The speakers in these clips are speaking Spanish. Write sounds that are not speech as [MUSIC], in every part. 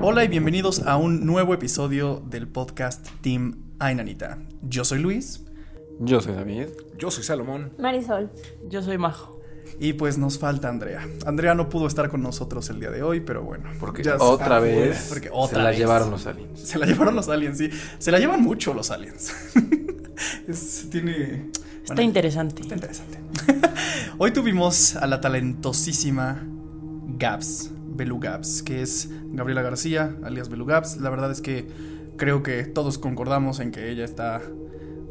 Hola y bienvenidos a un nuevo episodio del podcast Team Ainanita. Yo soy Luis. Yo soy David. Yo soy Salomón. Marisol. Yo soy Majo. Y pues nos falta Andrea. Andrea no pudo estar con nosotros el día de hoy, pero bueno. Porque ya otra está vez porque otra se la vez. llevaron los aliens. Se la llevaron los aliens, sí. Se la llevan mucho los aliens. [LAUGHS] Es- tiene... Está bueno, interesante. Está interesante. [LAUGHS] Hoy tuvimos a la talentosísima Gabs, Belu Gabs, que es Gabriela García, alias Belu Gabs. La verdad es que creo que todos concordamos en que ella está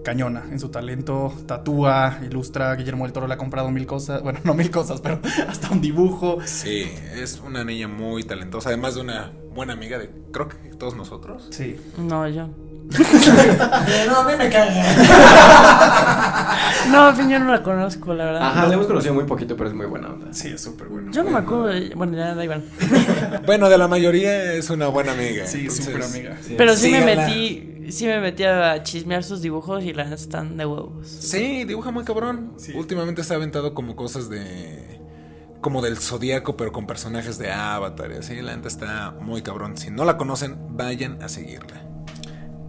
cañona en su talento, tatúa, ilustra, Guillermo del Toro le ha comprado mil cosas, bueno, [LAUGHS] no mil cosas, pero [LAUGHS] hasta un dibujo. Sí, es una niña muy talentosa, además de una buena amiga de creo que todos nosotros. Sí. No, yo. No, me me cagué. [LAUGHS] No, pues yo no la conozco, la verdad. Ajá, la hemos conocido muy poquito, pero es muy buena onda. Sí, es súper bueno. Yo no me acuerdo de... Bueno, ya da igual. [LAUGHS] Bueno, de la mayoría es una buena amiga. Sí, súper amiga. Pero sí me metí... Sí me metí a chismear sus dibujos y las están de huevos. Sí, dibuja muy cabrón. Sí. Últimamente está aventado como cosas de como del zodiaco, pero con personajes de Avatar. y así, la neta está muy cabrón. Si no la conocen, vayan a seguirla.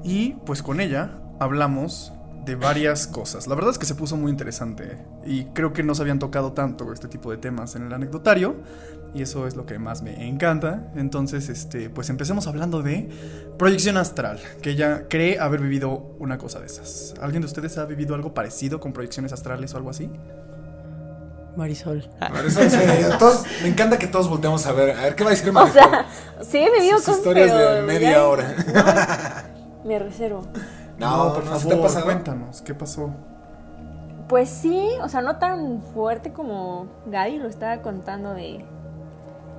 Y pues con ella hablamos de varias cosas. La verdad es que se puso muy interesante y creo que no se habían tocado tanto este tipo de temas en el anecdotario y eso es lo que más me encanta. Entonces, este, pues empecemos hablando de proyección astral, que ella cree haber vivido una cosa de esas. ¿Alguien de ustedes ha vivido algo parecido con proyecciones astrales o algo así? Marisol. Ah, eso, sí, todos- me encanta que todos volteemos a ver. A ver qué va a decir O Marisol? sea, sí cosas, historias pero de media ya- hora. no, me reservo. [LAUGHS] No, por favor, cuéntanos, ¿qué pasó? Pues sí, o sea, no tan fuerte como Gaby lo estaba contando de,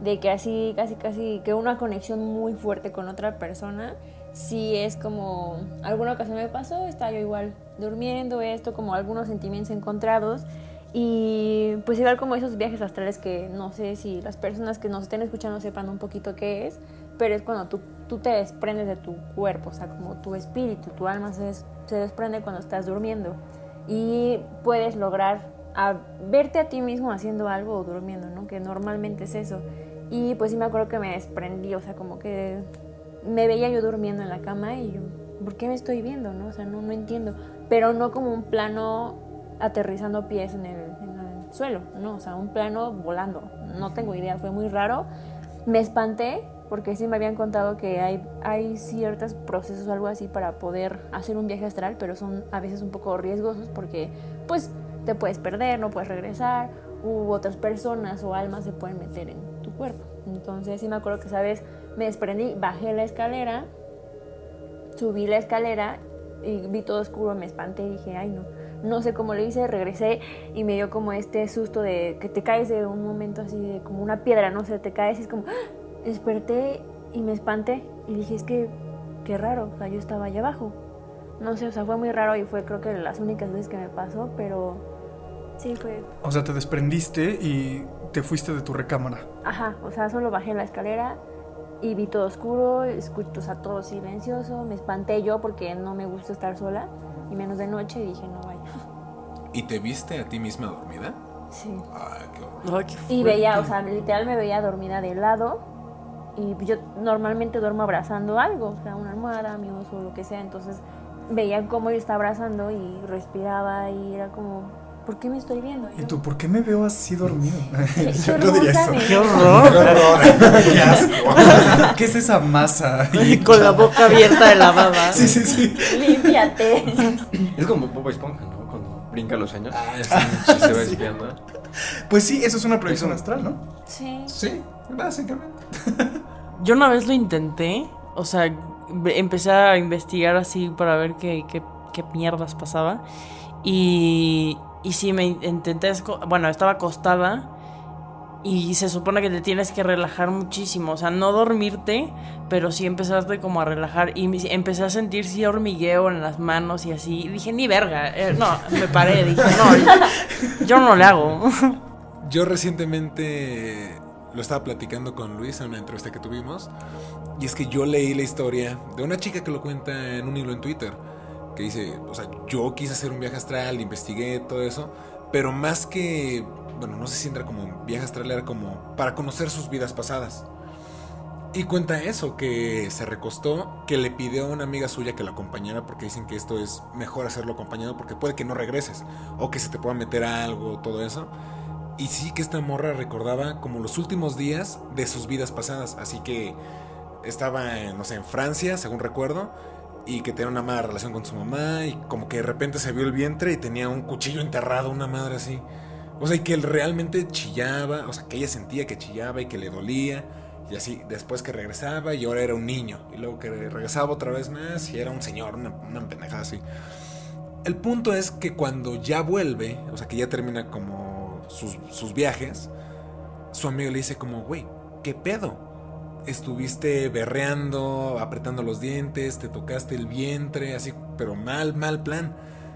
de que así, casi, casi, que una conexión muy fuerte con otra persona. Sí es como, alguna ocasión me pasó, estaba yo igual durmiendo, esto, como algunos sentimientos encontrados. Y pues igual como esos viajes astrales que no sé si las personas que nos estén escuchando sepan un poquito qué es, pero es cuando tú, tú te desprendes de tu cuerpo, o sea, como tu espíritu, tu alma se, des- se desprende cuando estás durmiendo y puedes lograr a verte a ti mismo haciendo algo o durmiendo, ¿no? Que normalmente es eso. Y pues sí me acuerdo que me desprendí, o sea, como que me veía yo durmiendo en la cama y yo, ¿por qué me estoy viendo, no? O sea, no, no entiendo. Pero no como un plano aterrizando pies en el, en el suelo, ¿no? O sea, un plano volando. No tengo idea, fue muy raro. Me espanté porque sí me habían contado que hay, hay ciertos procesos o algo así para poder hacer un viaje astral, pero son a veces un poco riesgosos porque pues te puedes perder, no puedes regresar, u otras personas o almas se pueden meter en tu cuerpo. Entonces sí me acuerdo que, ¿sabes? Me desprendí, bajé la escalera, subí la escalera y vi todo oscuro, me espanté y dije, ay no, no sé cómo lo hice, regresé y me dio como este susto de que te caes de un momento así, de como una piedra, no sé, te caes y es como, ¡ah! desperté y me espanté y dije, es que, qué raro, o sea, yo estaba allá abajo. No sé, o sea, fue muy raro y fue creo que las únicas veces que me pasó, pero sí fue, O sea, te desprendiste y te fuiste de tu recámara. ajá, o sea, solo bajé la escalera y vi todo oscuro, escucho, o sea, todo silencioso, me espanté yo porque no me gusta estar sola y menos de noche y dije, no vaya. [LAUGHS] ¿Y te viste a ti misma dormida? Sí. Ay, qué horror. ay, qué Y veía, o sea, literal me veía dormida de lado. Y yo normalmente duermo abrazando algo, o sea, una almohada, mi oso, o lo que sea. Entonces veía cómo yo estaba abrazando y respiraba y era como, ¿por qué me estoy viendo? ¿Y tú por qué me veo así dormido? [LAUGHS] Qué, Yo no diría eso. ¡Qué horror! Qué [LAUGHS] horror. ¡Qué asco! ¿Qué es esa masa? Con la boca abierta de la baba. Sí, sí, sí. Límpiate. Es como Bob Esponja, ¿no? Cuando brinca los años Ah, y sí. se va espiando. Pues sí, eso es una proyección astral, ¿no? Sí. Sí, básicamente. [LAUGHS] Yo una vez lo intenté, o sea, empecé a investigar así para ver qué, qué, qué mierdas pasaba. Y, y sí, me intenté, bueno, estaba acostada y se supone que te tienes que relajar muchísimo, o sea, no dormirte, pero sí empezaste como a relajar y empecé a sentir sí hormigueo en las manos y así. Y dije, ni verga, eh, no, me paré, dije, no, yo no le hago. [LAUGHS] Yo recientemente lo estaba platicando con Luis en una entrevista que tuvimos. Y es que yo leí la historia de una chica que lo cuenta en un hilo en Twitter. Que dice, o sea, yo quise hacer un viaje astral, investigué todo eso. Pero más que, bueno, no sé si entra como viaje astral, era como para conocer sus vidas pasadas. Y cuenta eso, que se recostó, que le pidió a una amiga suya que la acompañara porque dicen que esto es mejor hacerlo acompañado porque puede que no regreses o que se te pueda meter algo, todo eso. Y sí que esta morra recordaba como los últimos días de sus vidas pasadas, así que estaba, no sé, en Francia, según recuerdo, y que tenía una mala relación con su mamá y como que de repente se vio el vientre y tenía un cuchillo enterrado, una madre así. O sea, y que él realmente chillaba, o sea, que ella sentía que chillaba y que le dolía. Y así, después que regresaba y ahora era un niño. Y luego que regresaba otra vez más y era un señor, una, una pendejada así. El punto es que cuando ya vuelve, o sea, que ya termina como sus, sus viajes, su amigo le dice como, güey, ¿qué pedo? Estuviste berreando, apretando los dientes, te tocaste el vientre, así, pero mal, mal plan.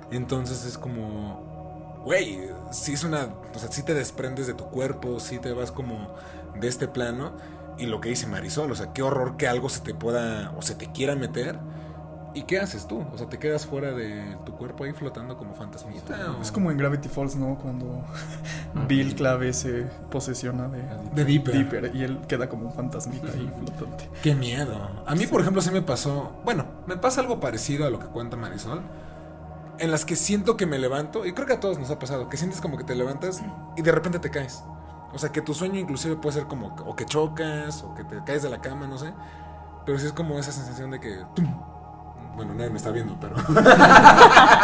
Entonces es como, güey, si es una, o sea, si te desprendes de tu cuerpo, si te vas como de este plano y lo que dice Marisol, o sea, qué horror que algo se te pueda o se te quiera meter. ¿Y qué haces tú? O sea, te quedas fuera de tu cuerpo ahí flotando como fantasmita. ¿o? Es como en Gravity Falls, ¿no? Cuando [LAUGHS] Bill Clave se posesiona de, De Dipper. y él queda como un fantasmita ahí flotante. Qué miedo. A mí, por ejemplo, sí me pasó. Bueno, me pasa algo parecido a lo que cuenta Marisol. En las que siento que me levanto, y creo que a todos nos ha pasado, que sientes como que te levantas y de repente te caes. O sea, que tu sueño inclusive puede ser como o que chocas o que te caes de la cama, no sé. Pero sí es como esa sensación de que... ¡tum! Bueno, nadie me está viendo, pero... [LAUGHS]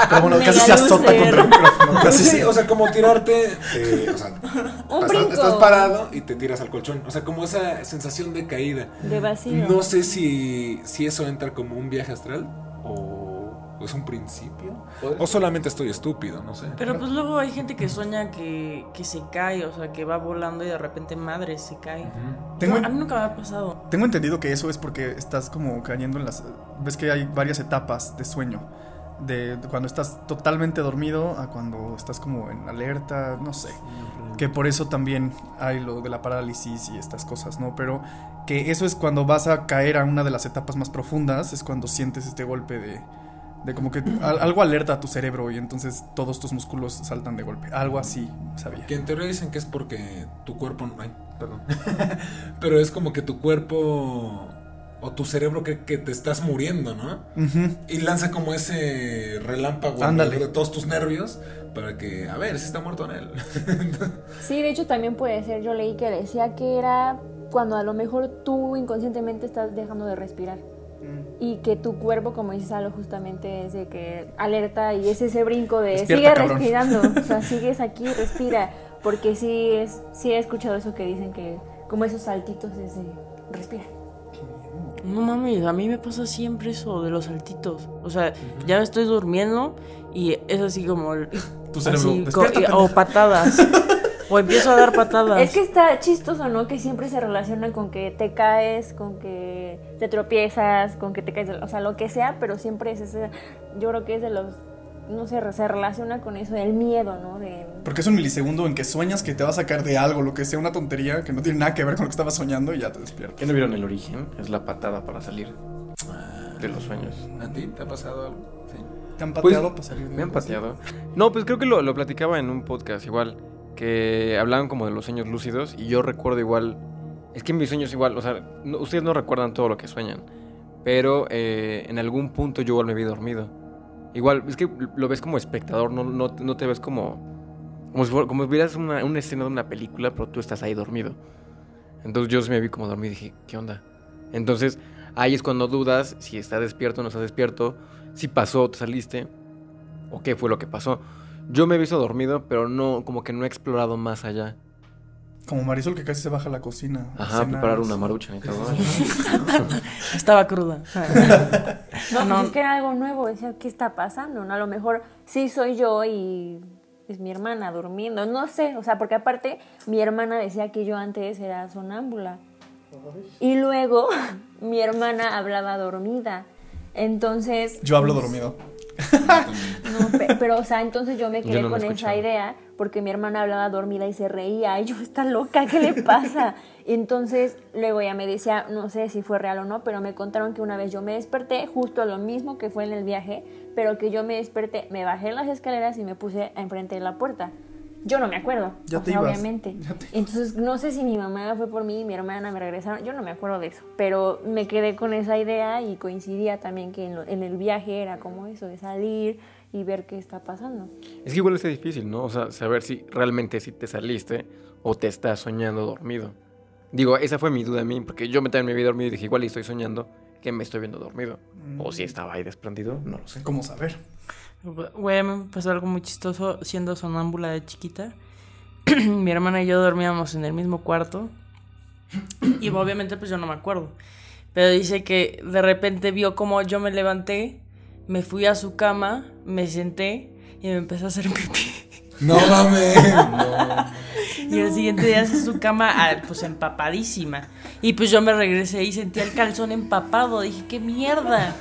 Pero bueno, casi se azota contra el micrófono. Casi sí, se- o sea, como tirarte... eh, o sea, [LAUGHS] Un estás, brinco. estás parado y te tiras al colchón. O sea, como esa sensación de caída. De vacío. No sé si, si eso entra como un viaje astral o es un principio. O solamente estoy estúpido, no sé. Pero pues luego hay gente que sueña que, que se cae, o sea, que va volando y de repente madre se cae. Tengo, No, a mí nunca me ha pasado. tengo entendido que eso es porque estás como cayendo en las... Ves que hay varias etapas de sueño. De, de cuando estás totalmente dormido a cuando estás como en alerta, no sé. Que por eso también hay lo de la parálisis y estas cosas, ¿no? Pero que eso es cuando vas a caer a una de las etapas más profundas, es cuando sientes este golpe de, de como que al- algo alerta a tu cerebro y entonces todos tus músculos saltan de golpe. Algo así, sabía. Que en teoría dicen que es porque tu cuerpo. Ay, perdón. [LAUGHS] Pero es como que tu cuerpo o tu cerebro cree que te estás muriendo, ¿no? Y lanza como ese relámpago Ándale. de todos tus nervios para que, a ver, si está muerto en él. [LAUGHS] Sí, de hecho también puede ser, yo leí que decía que era cuando a lo mejor tú inconscientemente estás dejando de respirar. Y que tu cuerpo, como dices algo justamente, es de que alerta y es ese brinco de Despierta, sigue cabrón". respirando, [LAUGHS] o sea, sigues aquí, respira, porque sí es, sí he escuchado eso que dicen que como esos saltitos es de respira. No mames, a mí me pasa siempre eso de los saltitos. O sea, ya estoy durmiendo y es así como... el- Tu cerebro, así, "Despierta, co- y- o pendejo". patadas. [LAUGHS] o empiezo a dar patadas. Es que está chistoso, ¿no? Que siempre se relaciona con que te caes, con que te tropiezas, con que te caes, de- o sea, lo que sea, pero siempre es ese, yo creo que es de los, no sé, se relaciona con eso del miedo, ¿no? De, Porque es un milisegundo en que sueñas que te va a sacar de algo, lo que sea una tontería que no tiene nada que ver con lo que estabas soñando y ya te despiertas. ¿Qué no vieron el origen? Es la patada para salir de los sueños. ¿A ti te ha pasado algo? Sí. ¿Te han Pues, pateado para salir de Me han pateado. No, pues creo que lo, lo platicaba en un podcast igual. Que hablaban como de los sueños lúcidos. Y yo recuerdo igual. Es que mis sueños igual. O sea, no- ustedes no recuerdan todo lo que sueñan. Pero eh, en algún punto yo igual me vi dormido. Igual, es que lo ves como espectador. No, no, no te ves como. Como si, como si vieras una, una escena de una película. Pero tú estás ahí dormido. Entonces yo me vi como dormido y dije, ¿qué onda? Entonces ahí es cuando dudas si está despierto o no está despierto, si pasó, te saliste, o qué fue lo que pasó. Yo me he visto dormido, pero no, como que no he explorado más allá. Como Marisol que casi se baja a la cocina. a Ajá, cenar. preparar una marucha todo. [LAUGHS] Estaba cruda. [LAUGHS] no, No. pues es que era algo nuevo, decía, ¿qué está pasando? ¿No? A lo mejor sí soy yo y es mi hermana durmiendo, no sé, o sea, porque aparte mi hermana decía que yo antes era sonámbula. Y luego [LAUGHS] mi hermana hablaba dormida. Entonces... Yo hablo dormido. No, [LAUGHS] pe- pero, o sea, entonces yo me Yo quedé no lo he con esa idea porque mi hermana hablaba dormida y se reía. Y yo, está loca, ¿qué le pasa? [LAUGHS] Entonces luego ya me decía, no sé si fue real o no, pero me contaron que una vez yo me desperté, justo lo mismo que fue en el viaje, pero que yo me desperté, me bajé las escaleras y me puse enfrente de la puerta. yo no me acuerdo. Ya te sea, ibas. obviamente. Ya te- Entonces, no sé si mi mamá fue por mí y mi hermana me regresaron. Yo no me acuerdo de eso. Pero me quedé con esa idea y coincidía también que en, lo- en el viaje era como eso, de salir y ver qué está pasando. Es que igual es difícil, ¿no? O sea, saber si realmente si te saliste o te estás soñando dormido. Digo, esa fue mi duda a mí, porque yo me también me vi dormido y dije, igual estoy soñando que me estoy viendo dormido. O si estaba ahí desprendido, no lo sé. ¿Cómo saber? Güey, me pasó algo muy chistoso siendo sonámbula de chiquita. [CLEARS THROAT] Mi hermana y yo dormíamos en el mismo cuarto. Y obviamente pues yo no me acuerdo. Pero dice que de repente vio como yo me levanté, me fui a su cama, me senté y me empecé a hacer pipí. No mames. [LAUGHS] Y el siguiente día hace su cama ah, pues empapadísima. Y pues yo me regresé y sentía el calzón empapado. Dije, qué mierda.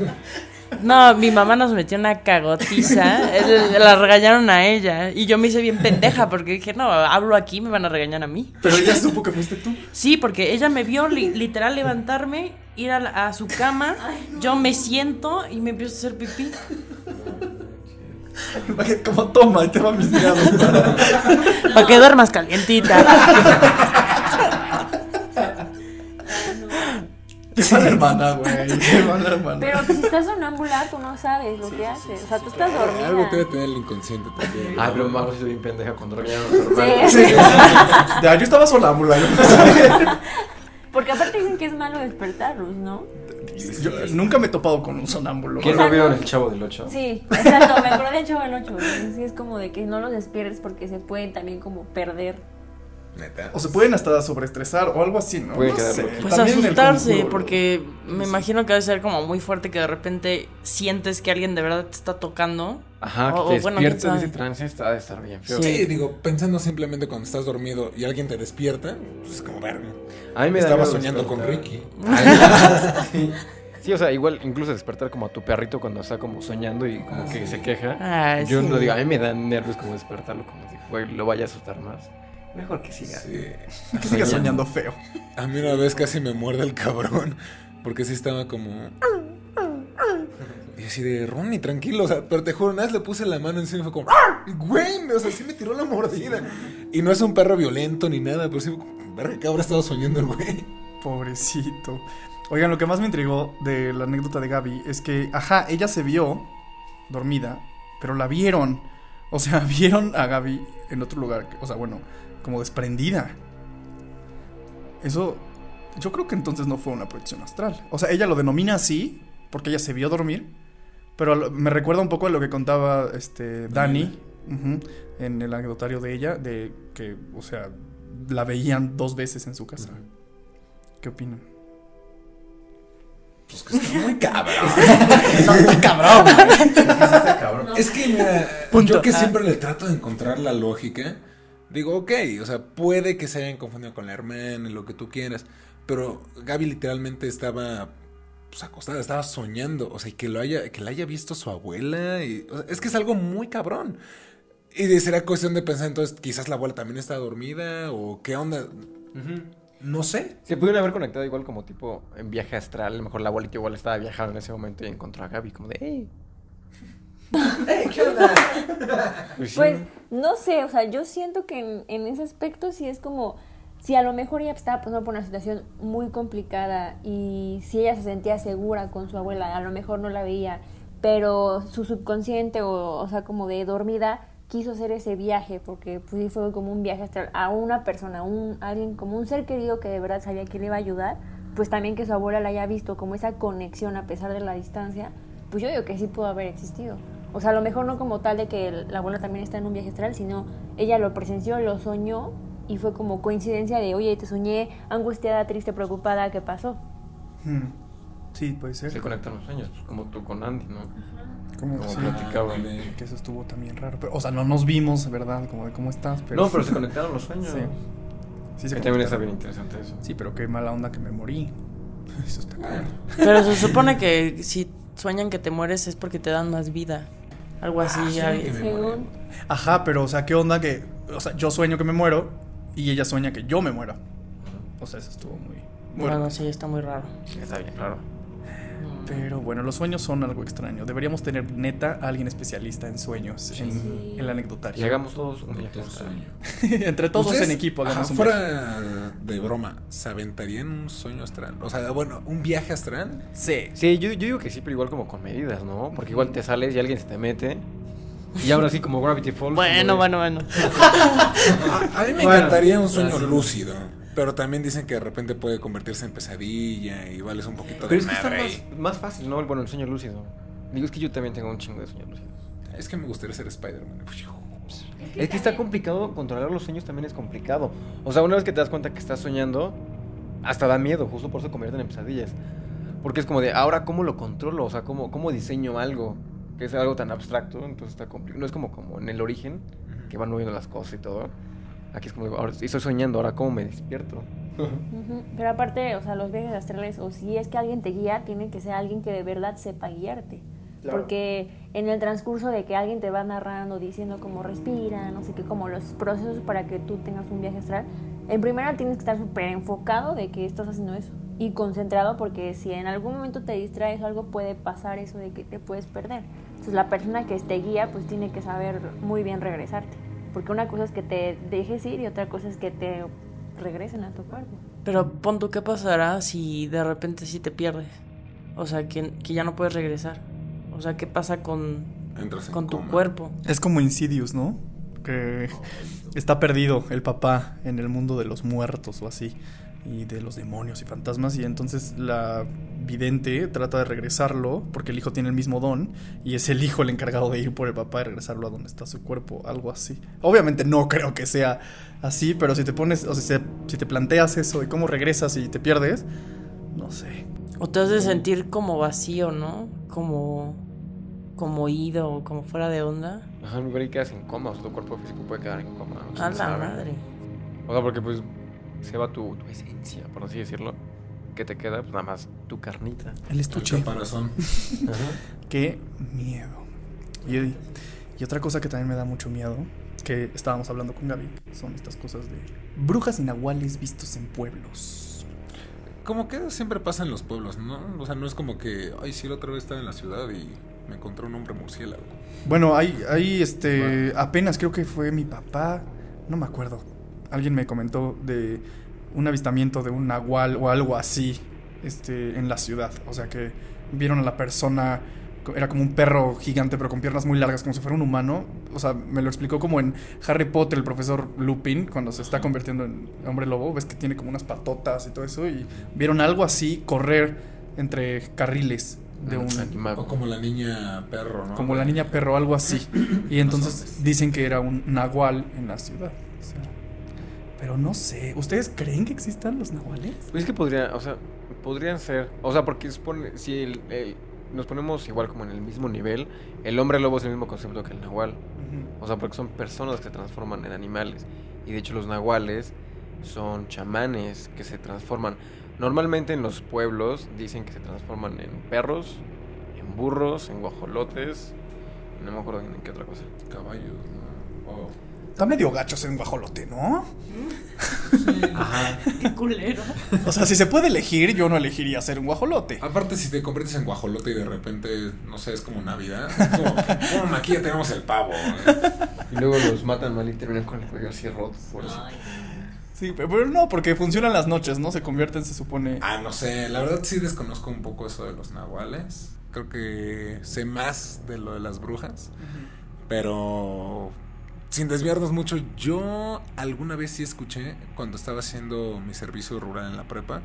No, mi mamá nos metió una cagotiza. eh, La regañaron a ella. Y yo me hice bien pendeja porque dije, no, hablo aquí, me van a regañar a mí. Pero ella supo que fuiste tú. Sí, porque ella me vio li- literal levantarme, ir a, la- a su cama. [LAUGHS] Yo me siento y me empiezo a hacer pipí. Como toma, y te va mis miados. [LAUGHS] Para que duermas calientita. [LAUGHS] Qué mala hermana, güey. Qué mala hermana. Pero si estás sonámbula, tú no sabes lo que haces. O sea, tú estás dormida. Algo debe tener el inconsciente también. Ah, pero Mago se bien pendeja cuando regañaron a su hermano. Sí. Ya, yo estaba sonámbula. Yo, Porque aparte dicen que es malo despertarlos, ¿no? yo nunca me he topado con un sonámbulo. ¿Quién no vio en el Chavo del 8? Sí, exacto, me acordé del chavo del 8. Sí, es como de que no los despiertes porque se pueden también como perder. Neta. O se pueden hasta sobreestresar o algo así, ¿no? Pueden No sé. Pues También asustarse, conjuro, porque me Sí. imagino que debe ser como muy fuerte que de repente sientes que alguien de verdad te está tocando. Ajá, que O- te o bueno, quién despiertas de ese trance, está de estar bien feo. Sí. Sí, digo, pensando simplemente cuando estás dormido y alguien te despierta, pues es como verga. A mí me Estaba soñando con. Ricky. [LAUGHS] sí. Sí, o sea, igual incluso despertar como a tu perrito cuando está como soñando y como que se queja. Ah, Yo sí. no digo, a mí me dan nervios como despertarlo, como si güey, lo vaya a asustar más. Mejor que siga. Sí. [LAUGHS] Que sigas soñando feo. A mí una vez casi me muerde el cabrón. Porque sí estaba como. Y así de Ronnie, tranquilo. O sea, pero te juro, una vez le puse la mano encima y fue como. ¡Ah! Güey, o sea, sí me tiró la mordida. Y no es un perro violento ni nada, pero sí, fue como, verga, que habrá estado soñando el güey. Pobrecito. Oigan, lo que más me intrigó de la anécdota de Gaby es que, ajá, ella se vio dormida, pero la vieron. O sea, [LAUGHS] vieron a Gaby en otro lugar. O sea, bueno, como desprendida. Eso, yo creo que entonces no fue una proyección astral. O sea, ella lo denomina así porque ella se vio dormir. Pero me recuerda un poco a lo que contaba este Dani en el anecdotario de ella, de que, o sea, la veían dos veces en su casa. ¿Qué opinan? Pues que está muy cabrón. [LAUGHS] cabrón. Es que, mira, Punto. yo que Ah. siempre le trato de encontrar la lógica, digo, ok, o sea, puede que se hayan confundido con la hermana y lo que tú quieras, pero Gaby literalmente estaba pues, acostada, estaba soñando, o sea, y que, lo haya, que la haya visto su abuela, y, o sea, es que es algo muy cabrón. Y de- será cuestión de pensar, entonces, quizás la abuela también está dormida, o qué onda, no sé. Se pudieron haber conectado igual como tipo en viaje astral. A lo mejor la abuelita igual estaba viajando en ese momento y encontró a Gaby como de, [LAUGHS] hey. Pues sí. Pues no sé, o sea, yo siento que en, ese aspecto sí es como, si a lo mejor ella estaba pasando por una situación muy complicada y si ella se sentía segura con su abuela, a lo mejor no la veía, pero su subconsciente o, o sea, como de dormida, quiso hacer ese viaje porque pues sí fue como un viaje hasta a una persona, un alguien como un ser querido que de verdad sabía que le iba a ayudar, pues también que su abuela la haya visto como esa conexión a pesar de la distancia, pues yo digo que sí pudo haber existido. O sea, a lo mejor no como tal de que la abuela también está en un viaje astral, sino ella lo presenció, lo soñó y fue como coincidencia de, oye, te soñé angustiada, triste, preocupada, ¿qué pasó? Hmm. Sí, puede ser. Se conectan los sueños, pues, como tú con Andy, ¿no? Como, Como sí, platicaban. que eso estuvo también raro. Pero, o sea, no nos vimos, ¿verdad? Como de cómo estás. Pero no, pero se conectaron los sueños. Sí. Sí, se Que también está bien interesante eso. Sí, pero qué mala onda que me morí. [LAUGHS] Eso está cabrón. Pero se supone que si sueñan que te mueres es porque te dan más vida. Algo así. sí, ya- que me Según... Ajá, pero, o sea, qué onda que. O sea, yo sueño que me muero y ella sueña que yo me muero. O sea, eso estuvo muy. Bueno, sí, está muy raro. Está bien, claro. Pero bueno, los sueños son algo extraño. Deberíamos tener neta a alguien especialista en sueños en, Sí. en el anecdotario. Y hagamos todos un sueño. [LAUGHS] Entre todos ¿Ustedes, en equipo hagamos ajá, un viaje. fuera de broma, ¿se aventarían un sueño astral? O sea, bueno, un viaje astral. Sí. Sí, yo, yo digo que sí, pero igual como con medidas, ¿no? Porque igual te sales y alguien se te mete. Y ahora sí, como Gravity Falls. Bueno, bueno, bueno. [LAUGHS] A, a mí me Bueno, encantaría un sueño lúcido. Pero también dicen que de repente puede convertirse en pesadilla y vales un poquito de Pero es que está más, fácil, ¿no? Bueno, el sueño lúcido. Digo, es que yo también tengo un chingo de sueños lúcidos. Es que me gustaría ser Spider-Man. Es que está complicado, controlar los sueños también es complicado. O sea, una vez que te das cuenta que estás soñando, hasta da miedo, justo por eso se convierten en pesadillas. Porque es como de, ahora, ¿cómo lo controlo? O sea, ¿cómo, cómo diseño algo? Que es algo tan abstracto, entonces está complicado. No es como, como en el origen, que van moviendo las cosas y todo. Aquí es como, ahora estoy soñando, ahora, ¿cómo me despierto? Pero aparte, o sea, los viajes astrales, o si es que alguien te guía, tiene que ser alguien que de verdad sepa guiarte. Porque en el transcurso de que alguien te va narrando, diciendo cómo respira, no sé qué, como los procesos para que tú tengas un viaje astral, en primera tienes que estar súper enfocado de que estás haciendo eso y concentrado porque si en algún momento te distraes o algo puede pasar eso de que te puedes perder. Entonces la persona que te guía pues tiene que saber muy bien regresarte. Porque una cosa es que te dejes ir y otra cosa es que te regresen a tu cuerpo. Pero pon tú, ¿qué pasará si de repente sí te pierdes? O sea, que, que ya no puedes regresar. O sea, ¿qué pasa con, Entras en con tu coma. cuerpo? Es como Insidious, ¿no? Que está perdido el papá en el mundo de los muertos o así. Y de los demonios y fantasmas. Y entonces la vidente trata de regresarlo. Porque el hijo tiene el mismo don. Y es el hijo el encargado de ir por el papá y regresarlo a donde está su cuerpo. Algo así. Obviamente no creo que sea así. Pero si te pones. O sea, si- si te planteas eso y cómo regresas y te pierdes. No sé. O te has de sentir como vacío, ¿no? Como, como ido como fuera de onda. Ajá, igual y quedas en coma, o sea, tu cuerpo físico puede quedar en coma. o sea, A la sabe. madre. O sea, porque pues se va tu, tu esencia, por así decirlo. Que te queda pues nada más tu carnita. El El estuche. caparazón. [LAUGHS] Qué miedo. Y, y otra cosa que también me da mucho miedo, que estábamos hablando con Gaby, son estas cosas de brujas y nahuales vistos en pueblos. Como que siempre pasa en los pueblos, ¿no? O sea, no es como que, ay, sí, la otra vez estaba en la ciudad y me encontré un hombre murciélago. Bueno, hay, hay este, apenas creo que fue mi papá, no me acuerdo. Alguien me comentó de un avistamiento de un nahual o algo así, este, en la ciudad. O sea que vieron a la persona, era como un perro gigante pero con piernas muy largas, como si fuera un humano. O sea, me lo explicó como en Harry Potter, el profesor Lupin, cuando se está convirtiendo en hombre lobo, ves que tiene como unas patotas y todo eso, y vieron algo así correr entre carriles de un... Animal. O como la niña perro, ¿no? Como la niña perro, algo así. Y entonces dicen que era un nahual en la ciudad. O sea, pero no sé, ¿ustedes creen que existan los nahuales? Pues es que podría, o sea, podrían ser. O sea, porque supone, si el- el- nos ponemos igual como en el mismo nivel, el hombre lobo es el mismo concepto que el nahual. O sea, porque son personas que se transforman en animales. Y de hecho los nahuales son chamanes que se transforman. Normalmente en los pueblos dicen que se transforman en perros, en burros, en guajolotes. No me acuerdo en qué otra cosa. Caballos, ¿no? Oh. Está medio gacho ser un guajolote, ¿no? Ajá. Qué culero. O sea, si se puede elegir, yo no elegiría ser un guajolote. Aparte, si te conviertes en guajolote y de repente, no sé, es como Navidad. Es como, [LAUGHS] "Pum, aquí ya tenemos el pavo. ¿eh?". [LAUGHS] Y luego los matan mal y terminan con el cuello así roto. Por eso. Sí, pe- pero no, porque funcionan las noches, ¿no? Se convierten, se supone. Ah, no sé, la verdad sí desconozco un poco eso de los nahuales. Creo que sé más de lo de las brujas. Pero sin desviarnos mucho, yo alguna vez sí escuché cuando estaba haciendo mi servicio rural en la prepa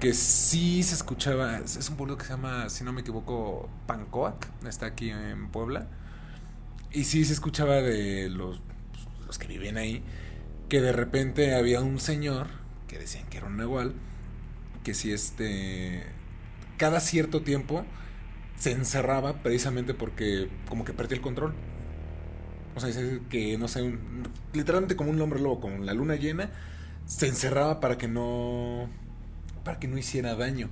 que sí se escuchaba, es un pueblo que se llama, si no me equivoco, Pancoac, está aquí en Puebla. Y sí se escuchaba de los, los que vivían ahí que de repente había un señor que decían que era un nahual que si este cada cierto tiempo se encerraba precisamente porque como que perdía el control. O sea, dice que no sé, un- literalmente como un hombre lobo con la luna llena se encerraba para que no para que no hiciera daño.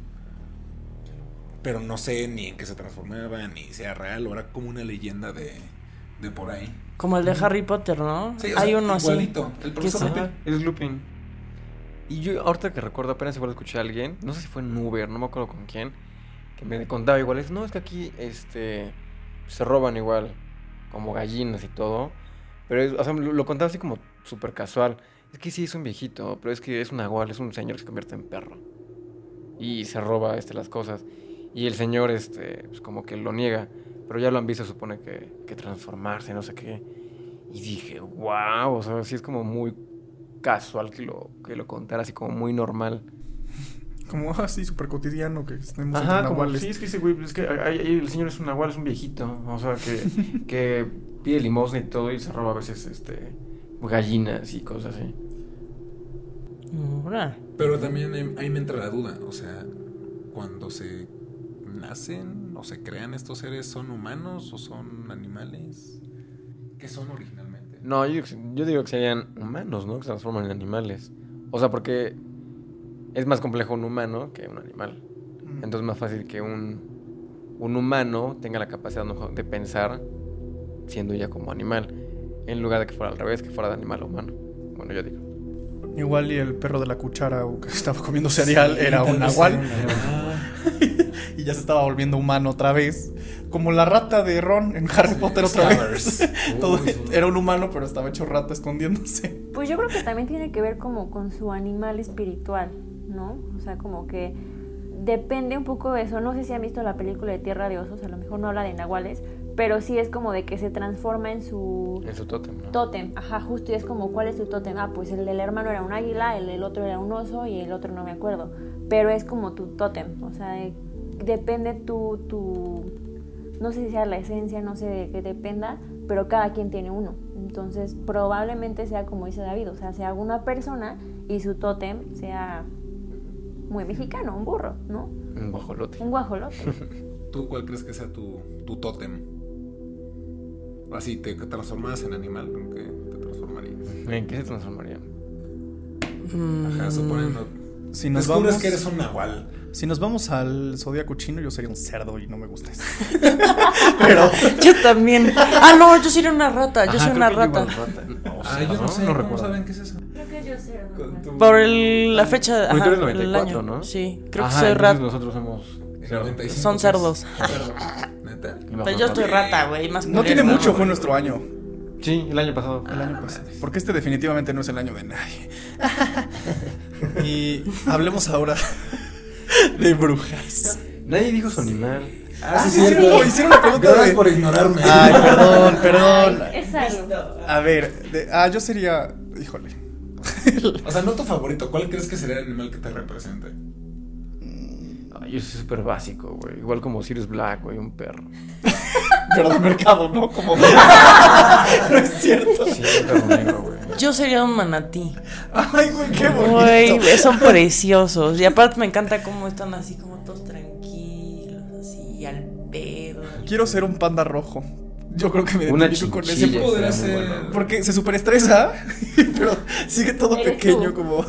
Pero no sé ni en qué se transformaba, ni sea real, o era como una leyenda de, de por ahí. Como el de Harry Potter, ¿no? Sí, Hay sea, uno igualito. así. El profesor Lupin. Es Lupin. Y yo ahorita que recuerdo, apenas igual escuché a alguien, no sé si fue en Uber, no me acuerdo con quién, que me contaba igual, es, no, es que aquí este, se roban igual, como gallinas y todo. Pero, lo contaba así como súper casual. Es que sí, es un viejito, pero es que es un nahual, es un señor que se convierte en perro. Y se roba este, las cosas. Y el señor, este, pues como que lo niega. Pero ya lo han visto, supone que, que transformarse, no sé qué. Y dije, wow, o sea, sí es como muy casual que lo, que lo contara, así como muy normal. Como [LAUGHS] así, súper cotidiano que estemos Ajá, entre como, nahuales. sí, es que ese güey, es que ahí- ahí el señor es un nahual, es un viejito, o sea, que, [LAUGHS] que pide limosna y todo y se roba a veces, este, gallinas y cosas así. Pero también ahí, me entra la duda, o sea, cuando se nacen o se crean estos seres, ¿son humanos o son animales? ¿Qué son originalmente? No, yo, digo que- yo digo que serían humanos, ¿no? Que se transforman en animales. O sea, porque es más complejo un humano que un animal. Mm. Entonces es más fácil que un, un humano tenga la capacidad de pensar siendo ya como animal, en lugar de que fuera al revés, que fuera de animal a humano. Bueno, yo digo. Igual y el perro de la cuchara o que [LAUGHS] estaba comiendo cereal era un nahual [LAUGHS] y ya se estaba volviendo humano otra vez. Como la rata de Ron en Harry Potter otra vez. [LAUGHS] Todo era un humano, pero estaba hecho rata escondiéndose. Pues yo creo que también tiene que ver como con su animal espiritual, ¿no? O sea, como que depende un poco de eso. No sé si han visto la película de Tierra de Osos, a lo mejor no habla de nahuales, pero sí es como de que se transforma en su En su tótem, ¿no? tótem. Ajá, justo y es como, ¿cuál es tu tótem? Ah, pues el del hermano era un águila, el del otro era un oso y el otro no me acuerdo. Pero es como tu tótem, o sea, depende tu, tu, no sé si sea la esencia, no sé de qué dependa, pero cada quien tiene uno. Entonces, probablemente sea como dice David, o sea, sea una persona y su tótem sea muy mexicano, un burro, ¿no? Un guajolote. Un guajolote. [LAUGHS] ¿Tú cuál crees que sea tu, tu tótem? Así, te transformas en animal, ¿en qué te transformarías? ¿En qué se transformaría? Ajá, suponiendo. Si nos Descubres vamos, que eres un nahual. si nos vamos al zodiaco chino, yo sería un cerdo y no me gusta eso. [LAUGHS] [LAUGHS] Pero Yo también. Ah, no, yo sería una rata. Yo Ajá, soy una rata. igual rata. O Ah, sea, yo no sé, no ¿cómo recuerdo. saben qué es eso? Por el- la fecha. Porque tú Ajá, eres el 94, año. ¿no? Sí, creo Ajá, que soy rata. Nosotros somos. El 95, Son ¿qué es? cerdos. [LAUGHS] ¿Neta? Pues yo estoy rata, güey. Más no tiene mucho, fue nuestro año. Sí, el año pasado. El año pasado. Porque este definitivamente no es el año de nadie. [LAUGHS] y hablemos ahora [LAUGHS] de brujas. Nadie dijo su animal. Ah, sí, sí, hicieron una pregunta Gracias de- por ignorarme. Ay, perdón, perdón. Ay, es algo. A ver, de- ah, yo sería. Híjole. [LAUGHS] O sea, no tu favorito. ¿Cuál crees que sería el animal que te represente? Ay, yo soy súper básico, güey. Igual como Sirius Black, güey, un perro. [LAUGHS] Pero de mercado, ¿no? Como. [LAUGHS] no es cierto. Sí, un perro negro, güey. Yo sería un manatí. Ay, güey, qué Güey, bonito. son preciosos. Y aparte me encanta cómo están así como todos tranquilos, así al pedo. Quiero ser un panda rojo. Yo creo que me Una identifico con ese. bueno. Porque se superestresa, [LAUGHS] pero sigue todo pequeño, tú. como.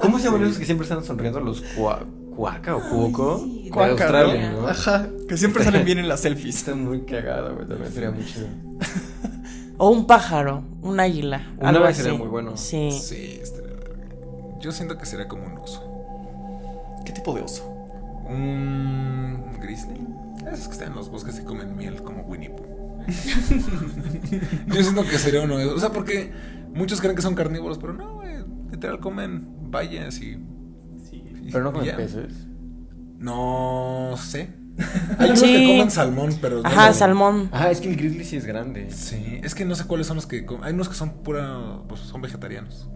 ¿Cómo se llaman esos que siempre están sonriendo? Los cua- cuaca o cuoco. sí, Cuaca, Australia, ¿no? ¿no? Ajá, que siempre salen bien en las selfies. Está muy cagado, güey. También sería muy chido. [LAUGHS] O un pájaro, un águila. Un algo sería muy bueno. Sí. Sí, estaría. Yo siento que sería como un oso. ¿Qué tipo de oso? Un grizzly. Esos que están en los bosques y comen miel como Winnie Pooh. Yo siento que sería uno de esos. O sea, porque muchos creen que son carnívoros, pero no, güey. Literal comen bayas y. y- Pero no ya. peces. No sé. [LAUGHS] Hay unos Sí. que comen salmón, pero. Ajá, salmón. Ah, es que el grizzly sí es grande. Sí, es que no sé cuáles son los que. Hay unos que son pura. Pues son vegetarianos.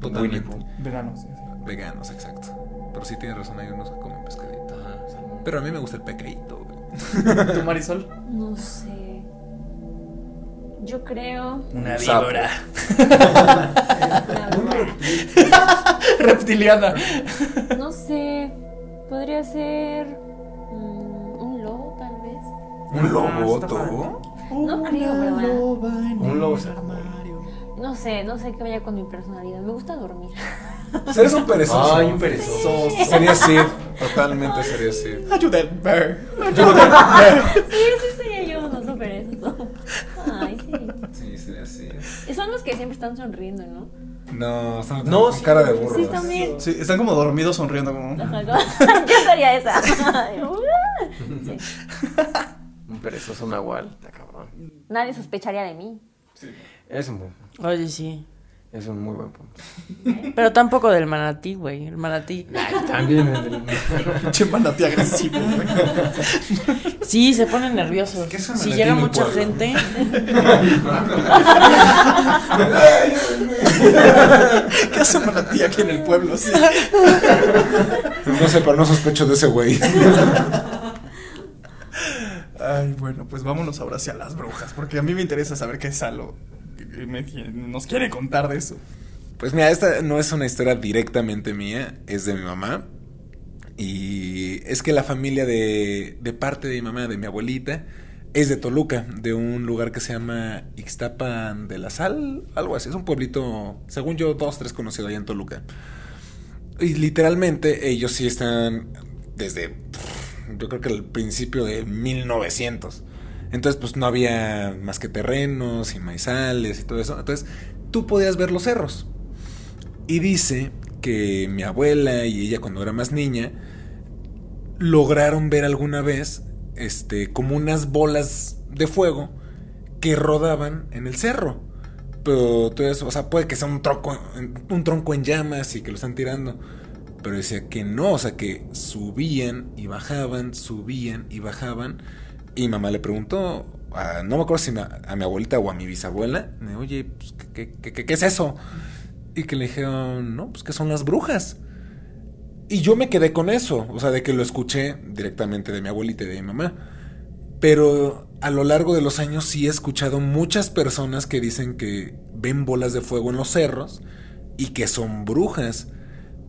Totalmente. Veganos, sí, sí. Veganos, exacto. Pero sí tienes razón, hay unos que comen pescadito. Ajá, salmón. Pero a mí me gusta el pecadito, güey. ¿Tu Marisol? No sé. Yo creo. Una víbora. [LAUGHS] Reptiliana. No sé. Podría ser. mm, un lobo, tal vez. ¿Un lobo, Ah, todo? No creo, ¿verdad? Un lobo se No sé, no sé qué vaya con mi personalidad. Me gusta dormir. [LAUGHS] Serías un perezoso. Ay, un perezoso. Sería Sid. Totalmente sería Sid. Ayúdenme. Sí, sí, sería yo, no super eso. Ay, [LAUGHS] sí. Sí. Y son los que siempre están sonriendo, ¿no? No, están No, con sí, cara de burro. Sí, también. Sí, están como dormidos sonriendo como. [LAUGHS] Yo sería esa. Sí. [LAUGHS] Un perezoso nahual. Está cabrón. Nadie sospecharía de mí. Es un, Oye, sí. Es un muy buen punto. Pero tampoco del manatí, güey. El manatí. También el del- [LAUGHS] Pinche manatí agresivo, güey. Sí, se pone nervioso. ¿Qué es un Si manatí llega en el mucha pueblo? gente. [LAUGHS] ¿Qué hace un manatí aquí en el pueblo? Sí. No sé, pero no sospecho de ese güey. Ay, bueno, pues vámonos ahora hacia las brujas, porque a mí me interesa saber qué Salo nos quiere contar de eso. Pues mira, esta no es una historia directamente mía, es de mi mamá. Y es que la familia de, de parte de mi mamá, de mi abuelita, es de Toluca, de un lugar que se llama Ixtapan de la Sal, algo así. Es un pueblito, según yo, dos, tres conocido allá en Toluca. Y literalmente ellos sí están desde, yo creo que el principio de 1900. Entonces, pues no había más que terrenos y maizales y todo eso. Entonces, tú podías ver los cerros. Y dice que mi abuela y ella cuando era más niña lograron ver alguna vez este como unas bolas de fuego que rodaban en el cerro. Pero todo eso, o sea, puede que sea un tronco, un tronco en llamas y que lo están tirando. Pero decía que no, o sea, que subían y bajaban, subían y bajaban. Y mamá le preguntó, no me acuerdo si a, mi abuelita o a mi bisabuela, me, oye, pues, ¿qué, qué- qué- qué es eso? Y que le dijeron, no, pues que son las brujas. Y yo me quedé con eso, o sea, de que lo escuché directamente de mi abuelita y de mi mamá. Pero a lo largo de los años sí he escuchado muchas personas que dicen que ven bolas de fuego en los cerros y que son brujas.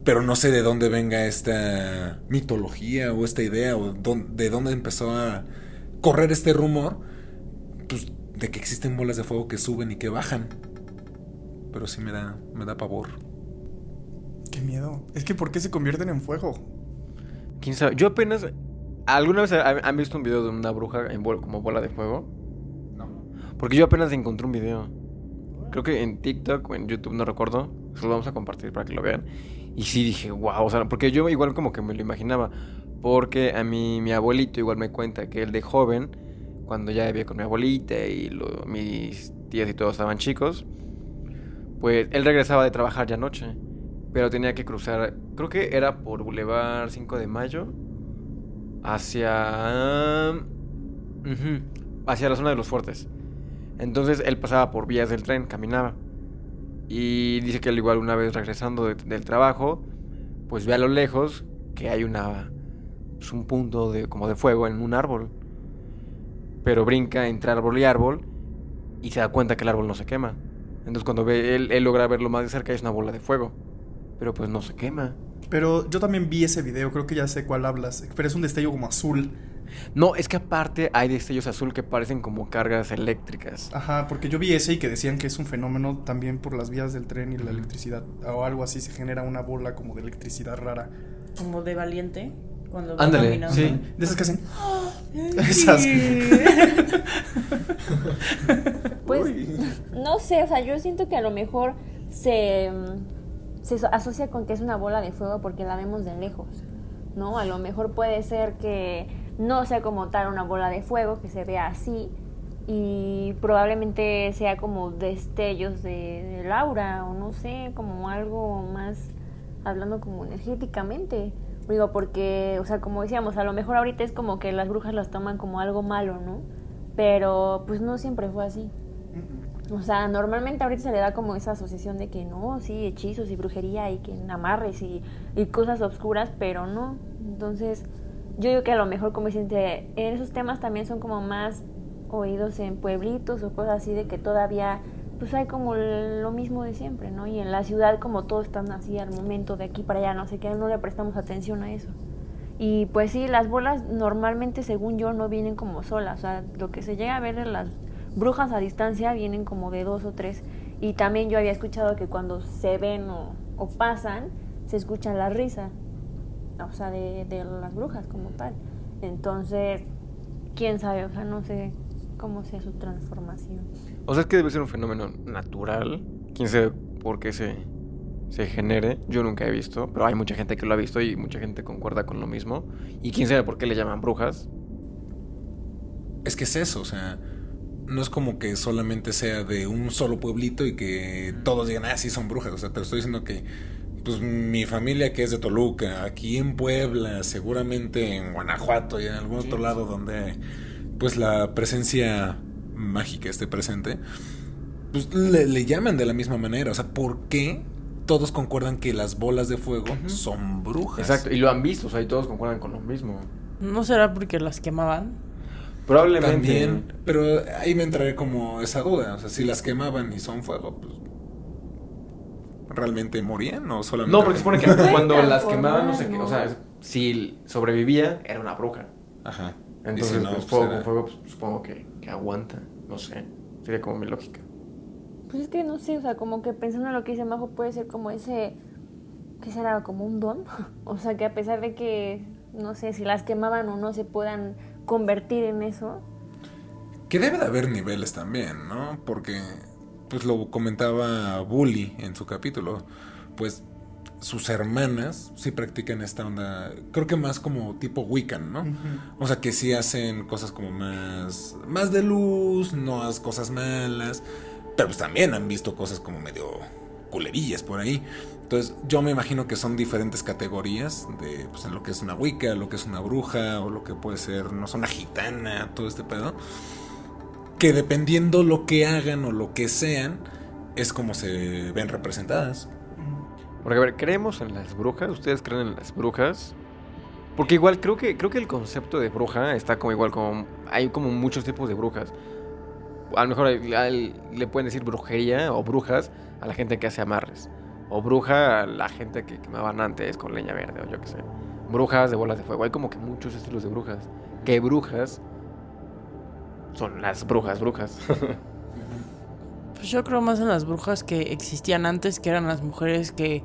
Pero no sé de dónde venga esta mitología o esta idea o de dónde empezó a correr este rumor. Pues de que existen bolas de fuego que suben y que bajan. Pero sí me da, me da pavor. Qué miedo. Es que ¿por qué se convierten en fuego? ¿Quién sabe? Yo apenas. ¿Alguna vez ha- han visto un video de una bruja en bol- como bola de fuego? No. Porque yo apenas encontré un video. Creo que en TikTok o en YouTube, no recuerdo. Se lo vamos a compartir para que lo vean. Y sí dije, wow, o sea, porque yo igual como que me lo imaginaba. Porque a mí, mi abuelito igual me cuenta que él de joven, cuando ya vivía con mi abuelita y mis tías y todos estaban chicos, pues él regresaba de trabajar ya noche. Pero tenía que cruzar, creo que era por Boulevard 5 de Mayo, hacia... hacia la zona de los fuertes. Entonces él pasaba por vías del tren, caminaba. Y dice que él igual una vez regresando de- del trabajo, pues ve a lo lejos que hay una pues, un punto de como de fuego en un árbol. Pero brinca entre árbol y árbol y se da cuenta que el árbol no se quema. Entonces cuando ve él, él logra verlo más de cerca y es una bola de fuego. Pero pues no se quema. Pero yo también vi ese video, creo que ya sé cuál hablas. Pero es un destello como azul. No, es que aparte hay destellos azul que parecen como cargas eléctricas. Ajá, porque yo vi ese y que decían que es un fenómeno también por las vías del tren y la electricidad. O algo así, se genera una bola como de electricidad rara. Como de valiente. Cuando Ándale, sí. De esas que hacen. [LAUGHS] Esas. Pues no sé, o sea, yo siento que a lo mejor se, mm, se so- asocia con que es una bola de fuego porque la vemos de lejos, ¿no? A lo mejor puede ser que no sea como tal una bola de fuego, que se vea así, y probablemente sea como destellos de, del aura, o no sé, como algo más hablando como energéticamente. Digo, porque, o sea, como decíamos, a lo mejor ahorita es como que las brujas las toman como algo malo, ¿no? Pero pues no siempre fue así. O sea, normalmente ahorita se le da como esa asociación de que no, sí, hechizos y brujería y que amarres y, y cosas obscuras, pero no. Entonces, yo digo que a lo mejor, como dicen, en esos temas también son como más oídos en pueblitos o cosas así de que todavía pues hay como lo mismo de siempre, ¿no? Y en la ciudad como todos están así al momento de aquí para allá, no sé qué, no le prestamos atención a eso. Y pues sí, las bolas normalmente, según yo, no vienen como solas. O sea, lo que se llega a ver las brujas a distancia vienen como de dos o tres. Y también yo había escuchado que cuando se ven o, o pasan, se escucha la risa. O sea, de, de las brujas como tal. Entonces, quién sabe, o sea, no sé cómo sea su transformación. O sea, es que debe ser un fenómeno natural. Quién sabe por qué se, se genere. Yo nunca he visto, pero hay mucha gente que lo ha visto y mucha gente concuerda con lo mismo. Y quién sabe por qué le llaman brujas. Es que es eso, o sea, no es como que solamente sea de un solo pueblito y que todos digan, ah, sí son brujas. O sea, te estoy diciendo que, pues mi familia que es de Toluca, aquí en Puebla, seguramente en Guanajuato y en algún otro lado donde, pues la presencia mágica esté presente, pues le, le llaman de la misma manera. O sea, ¿por qué todos concuerdan que las bolas de fuego son brujas? Exacto, y lo han visto, o sea, y todos concuerdan con lo mismo. ¿No será porque las quemaban? Probablemente. También, pero ahí me entraré como esa duda. O sea, si las quemaban y son fuego, pues. ¿Realmente morían o solamente.? No, porque se supone que cuando las quemaban, no sé qué. O sea, si sobrevivía, era una bruja. Ajá. Entonces, Y si no, pues, pues, fuego con fuego, pues, supongo que, que aguanta. No sé. Sería como mi lógica. Pues es que no sé, o sea, como que pensando en lo que dice Majo, puede ser como ese. ¿Qué será? Como un don. [LAUGHS] O sea, que a pesar de que, no sé, si las quemaban o no se puedan convertir en eso. Que debe de haber niveles también, ¿no? Porque, pues lo comentaba Bully en su capítulo. Pues sus hermanas sí practican esta onda, creo que más como tipo Wiccan, ¿no? O sea, que sí hacen cosas como más, más de luz, no hacen cosas malas, pero pues también han visto cosas como medio culerillas por ahí. Entonces, yo me imagino que son diferentes categorías de pues, en lo que es una Wicca, lo que es una bruja, o lo que puede ser, no sé, una gitana, todo este pedo. Que dependiendo lo que hagan o lo que sean, es como se ven representadas. Porque, a ver, ¿creemos en las brujas? ¿Ustedes creen en las brujas? Porque igual creo que, creo que el concepto de bruja está como igual, como hay como muchos tipos de brujas. A lo mejor le pueden decir brujería o brujas a la gente que hace amarres. O bruja a la gente que quemaban antes con leña verde o yo qué sé. Brujas de bolas de fuego. Hay como que muchos estilos de brujas. Que brujas son las brujas, brujas. [LAUGHS] Pues yo creo más en las brujas que existían antes, que eran las mujeres que,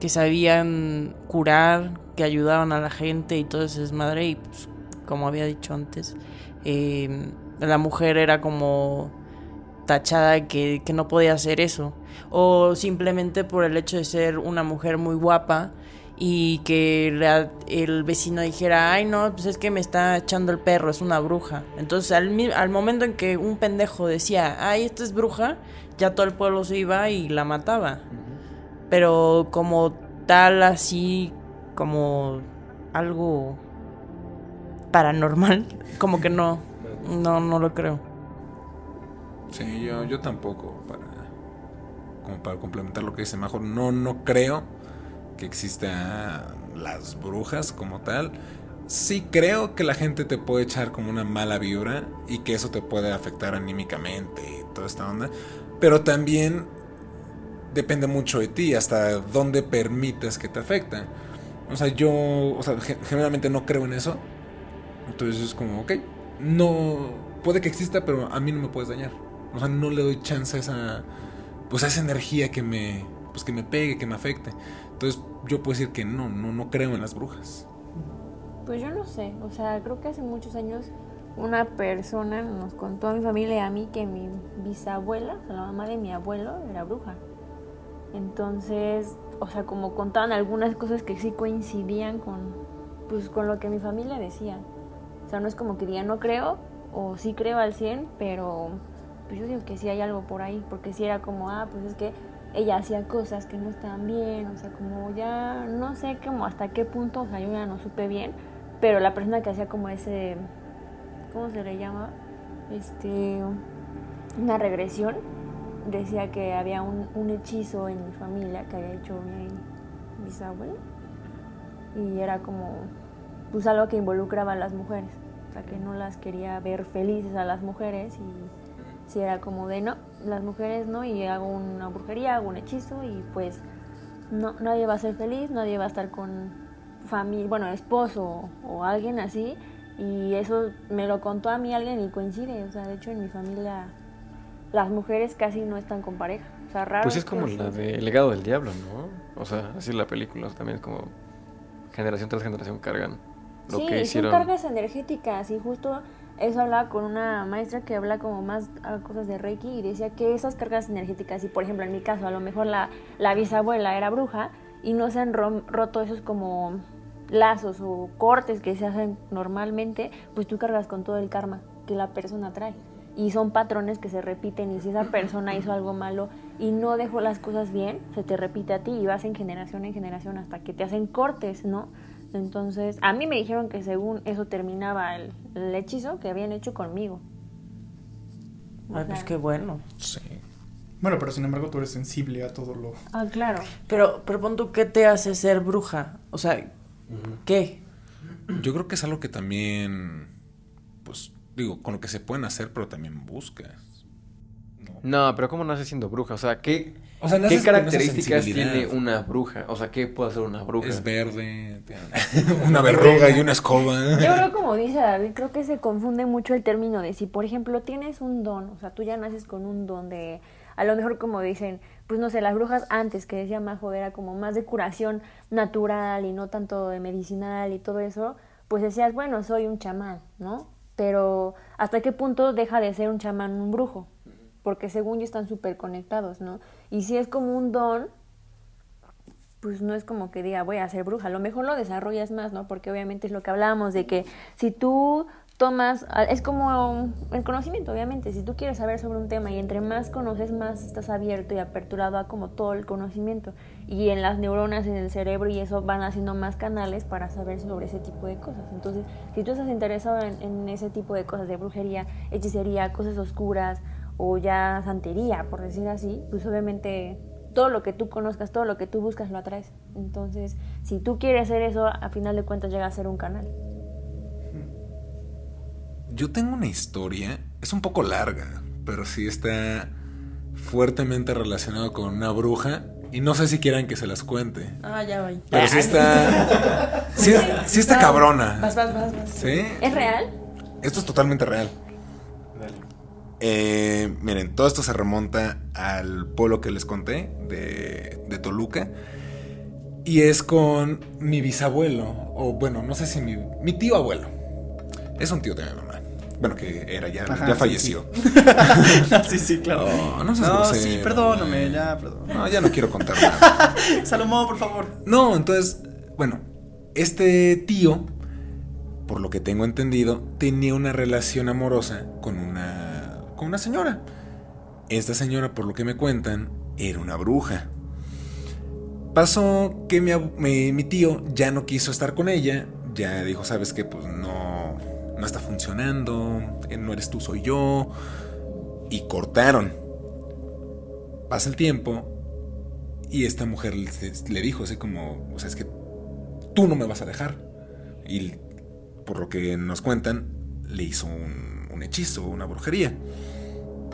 que sabían curar, que ayudaban a la gente y todo ese desmadre. Y pues, como había dicho antes, eh, la mujer era como tachada que, que no podía hacer eso. O simplemente por el hecho de ser una mujer muy guapa y que la- el vecino dijera, ay no, pues es que me está echando el perro, es una bruja. Entonces al, mi- al momento en que un pendejo decía, ay, esta es bruja, ya todo el pueblo se iba y la mataba. Pero como tal, así, como algo paranormal, [LAUGHS] como que no, no, no lo creo. Sí, yo, yo tampoco, para, como para complementar lo que dice Majo, no, no creo que exista las brujas como tal. Sí creo que la gente te puede echar como una mala vibra y que eso te puede afectar anímicamente y toda esta onda. Pero también depende mucho de ti, hasta dónde permites que te afecten. O sea, yo, o sea, ge- generalmente no creo en eso. Entonces es como, ok, no, puede que exista, pero a mí no me puedes dañar. O sea, no le doy chance a esa, pues a esa energía que me, pues que me pegue, que me afecte. Entonces yo puedo decir que no, no, no creo en las brujas. Pues yo no sé, o sea, creo que hace muchos años una persona nos contó a mi familia y a mí que mi bisabuela, o sea, la mamá de mi abuelo, era bruja. Entonces, o sea, como contaban algunas cosas que sí coincidían con, pues, con lo que mi familia decía. O sea, no es como que diga no creo o sí creo al 100, pero pues yo digo que sí hay algo por ahí, porque sí era como, ah, pues es que ella hacía cosas que no estaban bien, o sea, como ya no sé como hasta qué punto, o sea, yo ya no supe bien, pero la persona que hacía como ese, ¿cómo se le llama? Este, una regresión, decía que había un, hechizo en mi familia que había hecho mi bisabuelo y era como, pues algo que involucraba a las mujeres, o sea, que no las quería ver felices a las mujeres y si era como de no, las mujeres no, y hago una brujería, hago un hechizo y pues no, nadie va a ser feliz, nadie va a estar con familia, bueno, esposo o alguien así. Y eso me lo contó a mí alguien y coincide. O sea, de hecho en mi familia las mujeres casi no están con pareja. O sea, raro. Pues es como sí. la de El legado del diablo, ¿no? O sea, así la película también es como generación tras generación cargan lo sí, que son hicieron. cargas energéticas y justo eso hablaba con una maestra que habla como más a cosas de Reiki y decía que esas cargas energéticas, y por ejemplo en mi caso, a lo mejor la, la bisabuela era bruja y no se han roto esos como lazos o cortes que se hacen normalmente, pues tú cargas con todo el karma que la persona trae. Y son patrones que se repiten y si esa persona hizo algo malo y no dejó las cosas bien, se te repite a ti y vas en generación en generación hasta que te hacen cortes, ¿no? Entonces, a mí me dijeron que según eso terminaba el, el hechizo que habían hecho conmigo. O Ay, pues sea, qué bueno. Sí. Bueno, pero sin embargo tú eres sensible a todo lo... Ah, claro. Pero, pero pon tú, ¿qué te hace ser bruja? O sea, ¿qué? Yo creo que es algo que también, pues, digo, con lo que se pueden hacer, pero también buscas. No, pero ¿cómo nace siendo bruja? O sea, ¿qué, O sea, ¿qué características tiene una bruja? O sea, ¿qué puede hacer una bruja? Es verde, [LAUGHS] una verruga y una escoba. Yo creo como dice David, creo que se confunde mucho el término de si, por ejemplo, tienes un don, o sea, tú ya naces con un don de, a lo mejor como dicen, pues no sé, las brujas antes, que decía Majo, era como más de curación natural y no tanto de medicinal y todo eso, pues decías, bueno, soy un chamán, ¿no? Pero ¿hasta qué punto deja de ser un chamán un brujo? Porque según yo están súper conectados, ¿no? Y si es como un don, pues no es como que diga voy a ser bruja, a lo mejor lo desarrollas más, ¿no? Porque obviamente es lo que hablábamos de que si tú tomas, es como el conocimiento, obviamente, si tú quieres saber sobre un tema y entre más conoces, más estás abierto y aperturado a como todo el conocimiento y en las neuronas en el cerebro y eso van haciendo más canales para saber sobre ese tipo de cosas. Entonces, si tú estás interesado en, en ese tipo de cosas de brujería, hechicería, cosas oscuras o ya santería, por decir así, pues obviamente todo lo que tú conozcas, todo lo que tú buscas lo atraes. Entonces, si tú quieres hacer eso, a final de cuentas llega a ser un canal. Yo tengo una historia, es un poco larga, pero sí está fuertemente relacionado con una bruja. Y no sé si quieran que se las cuente. Ah, ya voy. Pero sí está. [LAUGHS] Sí, sí está cabrona. Vas, vas, vas, vas. ¿Sí? ¿Es real? Esto es totalmente real. Eh, miren, todo esto se remonta al pueblo que les conté de, de Toluca. Y es con mi bisabuelo, o bueno, no sé si mi, mi tío abuelo. Es un tío de mi mamá. Bueno, que era, ya, Ajá, ya sí, falleció. sí, [LAUGHS] sí, claro. No, no No, grosero, sí, perdóname, ya, perdón. No, ya no quiero contar [LAUGHS] nada. Salomón, por favor. No, entonces, bueno, este tío, por lo que tengo entendido, tenía una relación amorosa con una, con una señora. Esta señora, por lo que me cuentan, era una bruja. Pasó que mi, tío ya no quiso estar con ella, ya dijo, sabes que pues no, no está funcionando, eh, no eres tú, soy yo, y cortaron. Pasa el tiempo y esta mujer le, le dijo así como, o sea, es que tú no me vas a dejar. Y por lo que nos cuentan, le hizo un, un hechizo, una brujería.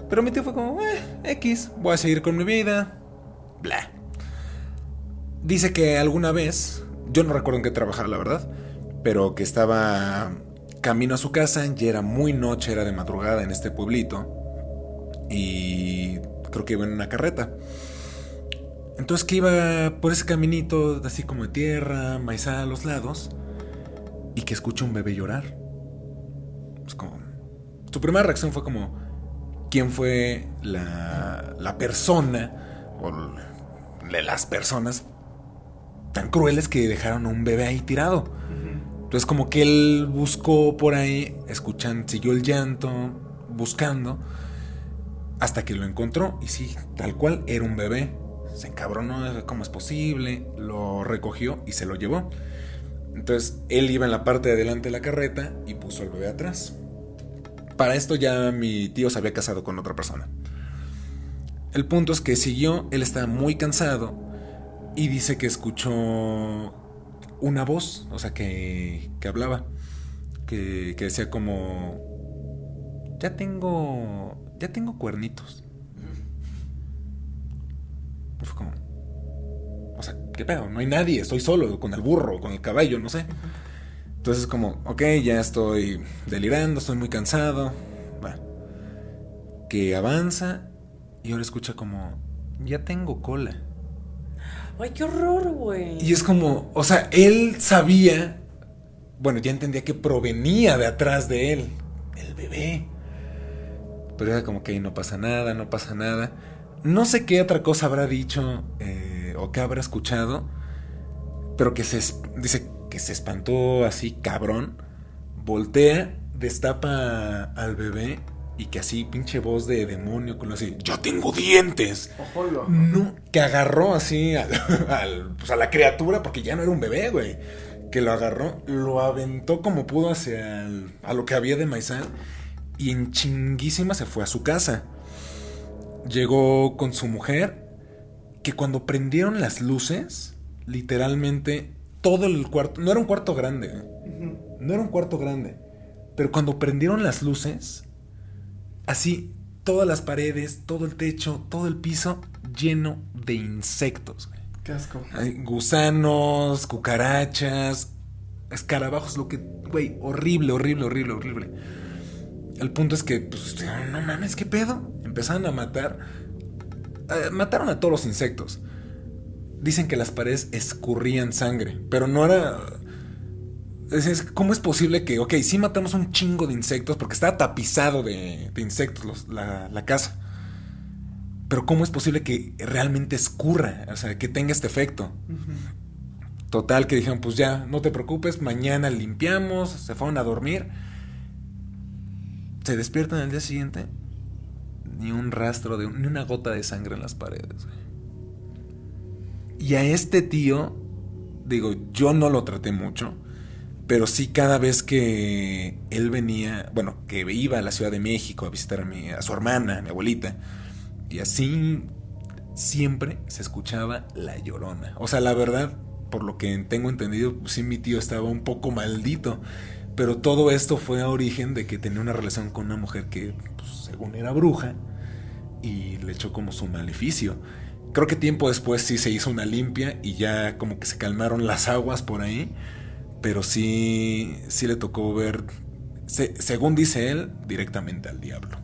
Pero mi tío fue como, eh, X, voy a seguir con mi vida. Bla. Dice que alguna vez, yo no recuerdo en qué trabajaba, la verdad, pero que estaba camino a su casa, ya era muy noche, era de madrugada en este pueblito. Y creo que iba en una carreta. Entonces que iba por ese caminito así como de tierra, maizada a los lados, y que escucha un bebé llorar. Es como... Su primera reacción fue como, ¿quién fue la, la persona o l- las personas tan crueles que dejaron a un bebé ahí tirado? Entonces como que él buscó por ahí, escuchan, siguió el llanto, buscando, hasta que lo encontró y sí, tal cual, era un bebé. Se encabronó, ¿cómo es posible? Lo recogió y se lo llevó. Entonces él iba en la parte de adelante de la carreta y puso al bebé atrás. Para esto ya mi tío se había casado con otra persona. El punto es que siguió, él estaba muy cansado y dice que escuchó una voz, o sea, que, que hablaba, que, que decía como, ya tengo, ya tengo cuernitos. Fue como, o sea, ¿qué pedo? No hay nadie, estoy solo, con el burro, con el caballo, no sé. Entonces como, ok, ya estoy delirando, estoy muy cansado. Va. Que avanza y ahora escucha como, ya tengo cola. Ay, qué horror, güey. Y es como, o sea, él sabía, bueno, ya entendía que provenía de atrás de él. el bebé. Pero era como que no pasa nada, no pasa nada. No sé qué otra cosa habrá dicho eh, o qué habrá escuchado, pero que se es- dice que se espantó así, cabrón. Voltea, destapa al bebé y que así, pinche voz de demonio, con así, ¡Yo tengo dientes! No, que agarró así al, [LAUGHS] al- pues a la criatura, porque ya no era un bebé, güey. Que lo agarró, lo aventó como pudo hacia el- a lo que había de maizal y en chinguísima se fue a su casa. Llegó con su mujer, que cuando prendieron las luces, literalmente todo el cuarto, no era un cuarto grande, ¿eh? no era un cuarto grande, pero cuando prendieron las luces, así todas las paredes, todo el techo, todo el piso lleno de insectos. güey. Qué asco. Hay gusanos, cucarachas, escarabajos, lo que, güey, horrible, horrible, horrible, horrible. El punto es que, pues, no mames, ¿qué pedo? Empezaron a matar. eh, mataron a todos los insectos. Dicen que las paredes escurrían sangre, pero no era... es- es- ¿Cómo es posible que, ok, sí matamos un chingo de insectos porque estaba tapizado de, de insectos los- la, la casa? Pero ¿cómo es posible que realmente escurra? O sea, que tenga este efecto. Total, que dijeron, pues ya, no te preocupes, mañana limpiamos, se fueron a dormir. Se despiertan al día siguiente, ni un rastro, de, ni una gota de sangre en las paredes. güey. Y a este tío, digo, yo no lo traté mucho, pero sí cada vez que él venía, bueno, que iba a la Ciudad de México a visitar a, mi, a su hermana, a mi abuelita, y así siempre se escuchaba la llorona. O sea, la verdad, por lo que tengo entendido, pues sí mi tío estaba un poco maldito. Pero todo esto fue a origen de que tenía una relación con una mujer que, pues, según era bruja, y le echó como su maleficio. Creo que tiempo después sí se hizo una limpia y ya como que se calmaron las aguas por ahí. Pero sí, sí le tocó ver, se- según dice él, directamente al diablo.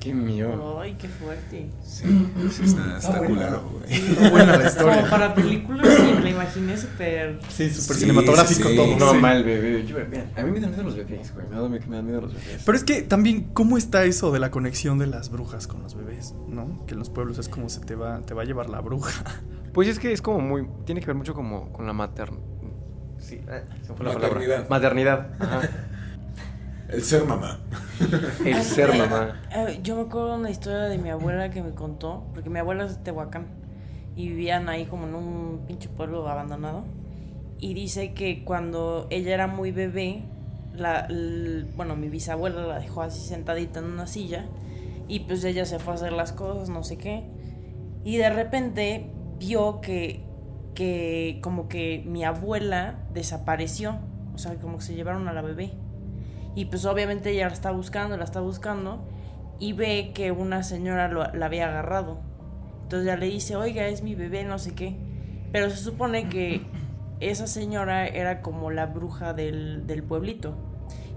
Qué mío. Ay, qué fuerte. Sí, sí está, está culero, güey. Está [LAUGHS] buena la Como historia. para películas, sí, me la imaginé súper. Sí, súper Sí, cinematográfico sí, sí. todo. No, sí. mal bebé. Yo, a mí me dan miedo los bebés, güey. Me da, me dan miedo los bebés. Pero es que también, ¿cómo está eso de la conexión de las brujas con los bebés? ¿No? Que en los pueblos es como se te va, te va a llevar la bruja. [LAUGHS] Pues es que es como muy. Tiene que ver mucho como con la maternidad. Sí, eh, se me fue la palabra. Maternidad. Maternidad. Ajá. El ser mamá. El Ay, ser eh, mamá. eh, yo me acuerdo de una historia de mi abuela que me contó, porque mi abuela es de Tehuacán y vivían ahí como en un pinche pueblo abandonado. Y dice que cuando ella era muy bebé, la, bueno, mi bisabuela la dejó así sentadita en una silla y pues ella se fue a hacer las cosas, no sé qué. Y de repente vio que, que como que mi abuela desapareció, o sea, como que se llevaron a la bebé. Y pues obviamente ella la está buscando, la está buscando y ve que una señora la había agarrado. Entonces ya le dice, oiga, es mi bebé, no sé qué. Pero se supone que esa señora era como la bruja del, del pueblito.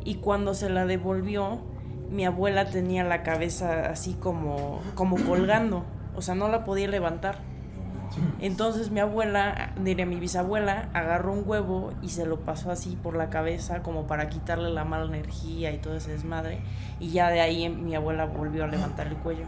Y cuando se la devolvió, mi abuela tenía la cabeza así como, como colgando. O sea, no la podía levantar. Entonces mi abuela, diré mi bisabuela, agarró un huevo y se lo pasó así por la cabeza como para quitarle la mala energía y todo ese desmadre. Y ya de ahí mi abuela volvió a levantar el cuello.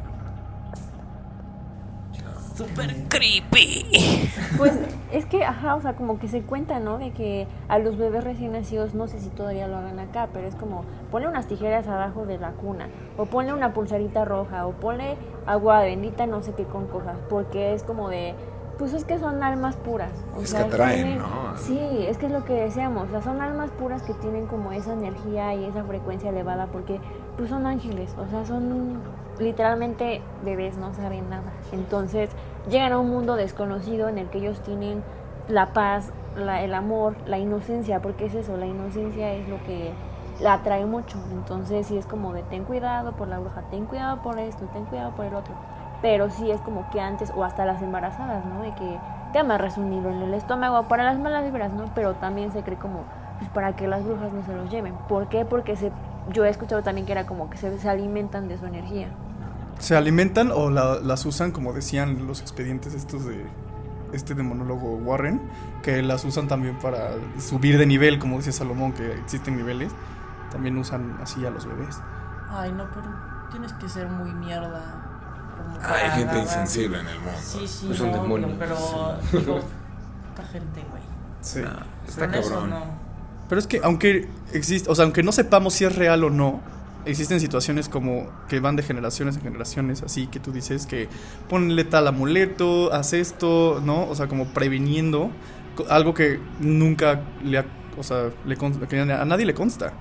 Super creepy. Pues es que, ajá, o sea, como que se cuenta, ¿no? De que a los bebés recién nacidos, no sé si todavía lo hagan acá, pero es como, ponle unas tijeras abajo de la cuna, o ponle una pulsarita roja, o ponle agua bendita, no sé qué con cosas, porque es como de, pues es que son almas puras. O Es sea, que tienen- ¿no? Sí, es que es lo que decíamos, o sea, son almas puras que tienen como esa energía y esa frecuencia elevada, porque pues son ángeles, o sea, son literalmente bebés, no saben nada. Entonces llegan a un mundo desconocido en el que ellos tienen la paz, la- el amor, la inocencia, porque es eso, la inocencia es lo que la atrae mucho. Entonces sí es como de ten cuidado por la bruja, ten cuidado por esto, ten cuidado por el otro. Pero sí es como que antes, o hasta las embarazadas, ¿no? De que te amarras un hilo en el estómago para las malas vibras, ¿no? Pero también se cree como pues, para que las brujas no se los lleven. ¿Por qué? Porque se, yo he escuchado también que era como que se, se alimentan de su energía. ¿Se alimentan o la- las usan, como decían los expedientes estos de este demonólogo Warren, que las usan también para subir de nivel, como decía Salomón, que existen niveles? también usan así a los bebés. Ay, no, pero tienes que ser muy mierda. Hay gente agarrar- insensible en el mundo. Sí, sí, Es un obvio, demonio. pero digo, [LAUGHS] poca gente, güey. Sí. Ah, está Pero en eso cabrón. no. Pero es que aunque existe, o sea, aunque no sepamos si es real o no, existen situaciones como que van de generaciones en generaciones, así que tú dices que ponle tal amuleto, haz esto, ¿no? O sea, como previniendo algo que nunca le, ha- o sea, le que a nadie le consta.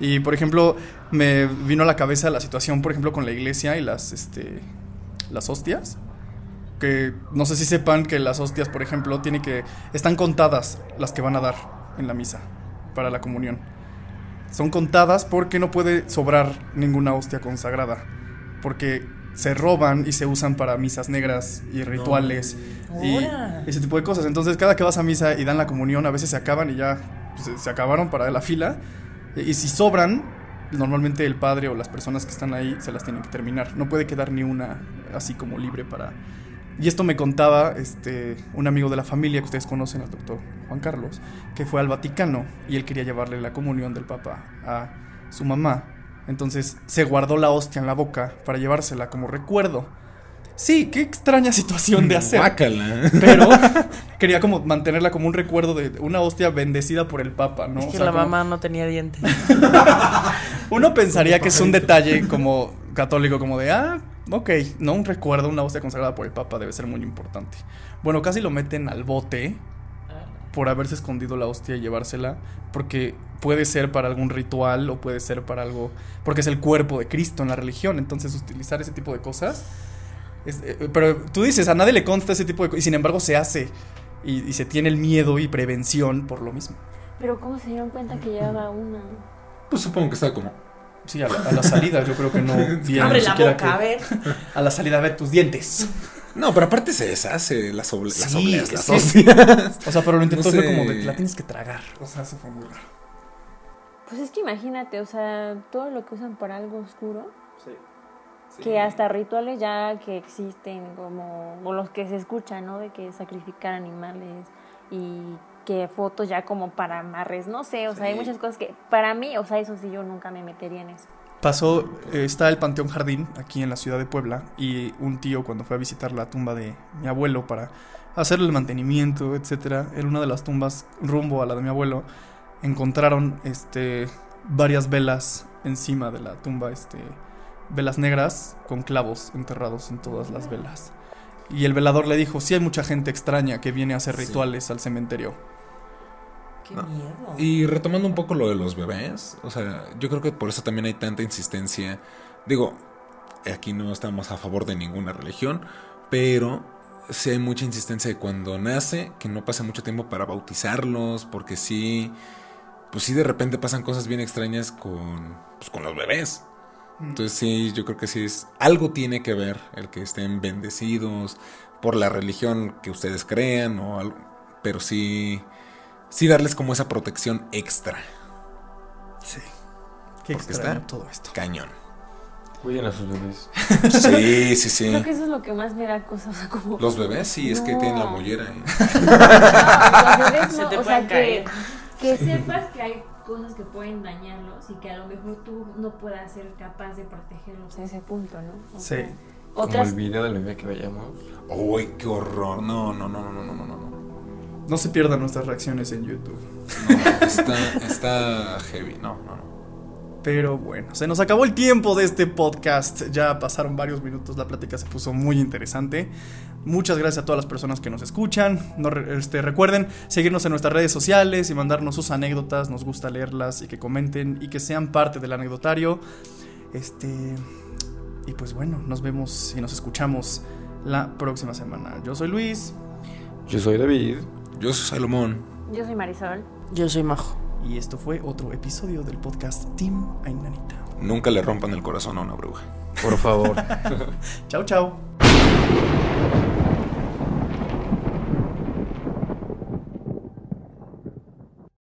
Y por ejemplo, me vino a la cabeza la situación, por ejemplo, con la iglesia y las, este, las hostias. Que no sé si sepan que las hostias, por ejemplo, tiene que están contadas las que van a dar en la misa para la comunión. Son contadas porque no puede sobrar ninguna hostia consagrada, porque se roban y se usan para misas negras y rituales y Ora. ese tipo de cosas. Entonces, cada que vas a misa y dan la comunión, a veces se acaban y ya pues, se acabaron para la fila. Y si sobran, normalmente el padre o las personas que están ahí se las tienen que terminar. No puede quedar ni una así como libre para... Y esto me contaba este, un amigo de la familia que ustedes conocen, el doctor Juan Carlos, que fue al Vaticano y él quería llevarle la comunión del Papa a su mamá. Entonces se guardó la hostia en la boca para llevársela como recuerdo. Sí, qué extraña situación de hacer. Guácala. Pero [LAUGHS] quería como mantenerla como un recuerdo de una hostia bendecida por el Papa, ¿no? Es O que sea, la como- mamá no tenía dientes. [LAUGHS] Uno pensaría que es un detalle como católico, como de, ah, ok, no un recuerdo, una hostia consagrada por el Papa debe ser muy importante. Bueno, casi lo meten al bote por haberse escondido la hostia y llevársela, porque puede ser para algún ritual o puede ser para algo, porque es el cuerpo de Cristo en la religión, entonces utilizar ese tipo de cosas. Es- eh, pero tú dices, a nadie le consta ese tipo de cosas, y sin embargo se hace, y, y se tiene el miedo y prevención por lo mismo. Pero ¿cómo se dieron cuenta que llevaba una? Pues supongo que está como. Sí, a la, a la salida yo creo que no [LAUGHS] vieron Abre la boca, a que- ver. [LAUGHS] A la salida ve tus dientes. No, pero aparte se deshace las, oble- las Sí, obleas, las que- hostias. O sea, pero lo intentó No fue como de la tienes que tragar. O sea, eso fue muy raro. Pues es que imagínate, o sea, todo lo que usan para algo oscuro, que hasta rituales ya que existen, como o los que se escuchan, ¿no? De que sacrificar animales y que fotos ya como para amarres, no sé, o sea, hay muchas cosas que para mí, o sea, eso sí yo nunca me metería en eso. Pasó, eh, está el Panteón Jardín aquí en la ciudad de Puebla y un tío cuando fue a visitar la tumba de mi abuelo para hacerle el mantenimiento, etcétera, en una de las tumbas rumbo a la de mi abuelo encontraron este varias velas encima de la tumba, este velas negras con clavos enterrados en todas las velas. Y el velador le dijo, "Sí hay mucha gente extraña que viene a hacer Sí. rituales al cementerio." Qué No. miedo. Y retomando un poco lo de los bebés, o sea, yo creo que por eso también hay tanta insistencia. Digo, aquí no estamos a favor de ninguna religión, pero sí hay mucha insistencia de cuando nace, que no pase mucho tiempo para bautizarlos, porque sí, pues sí de repente pasan cosas bien extrañas con, pues, con los bebés. Entonces sí, yo creo que sí es algo tiene que ver el que estén bendecidos por la religión que ustedes crean o algo, pero sí sí darles como esa protección extra. Sí. Qué Porque extraño está- todo esto. Cañón. Cuiden a sus bebés. Sí, sí, sí. Creo que eso es lo que más me da cosa, o sea, como... Los bebés sí, es que tienen la mollera. ¿eh? Los bebés Se no, te o sea, que, caer. que sepas que hay cosas que pueden dañarlos y que a lo mejor tú no puedas ser capaz de protegerlos a ese punto, ¿no? O Sí. sea, Como Otras, el video del bebé que veíamos. Uy, qué horror. No, no, no, no, no, no, no, no. No se pierdan nuestras reacciones en YouTube. No, está, está heavy. No, no, no. Pero bueno, se nos acabó el tiempo de este podcast. Ya pasaron varios minutos, la plática se puso muy interesante. Muchas gracias a todas las personas que nos escuchan. No este, recuerden seguirnos en nuestras redes sociales y mandarnos sus anécdotas. Nos gusta leerlas y que comenten y que sean parte del anecdotario. Este. Y pues bueno, nos vemos y nos escuchamos la próxima semana. Yo soy Luis Yo soy David. Yo soy Salomón. yo soy Marisol. Yo soy Majo. y esto fue otro episodio del podcast Team Ainanita. Nunca le rompan el corazón a una bruja. Por favor. [LAUGHS] Chao, chao.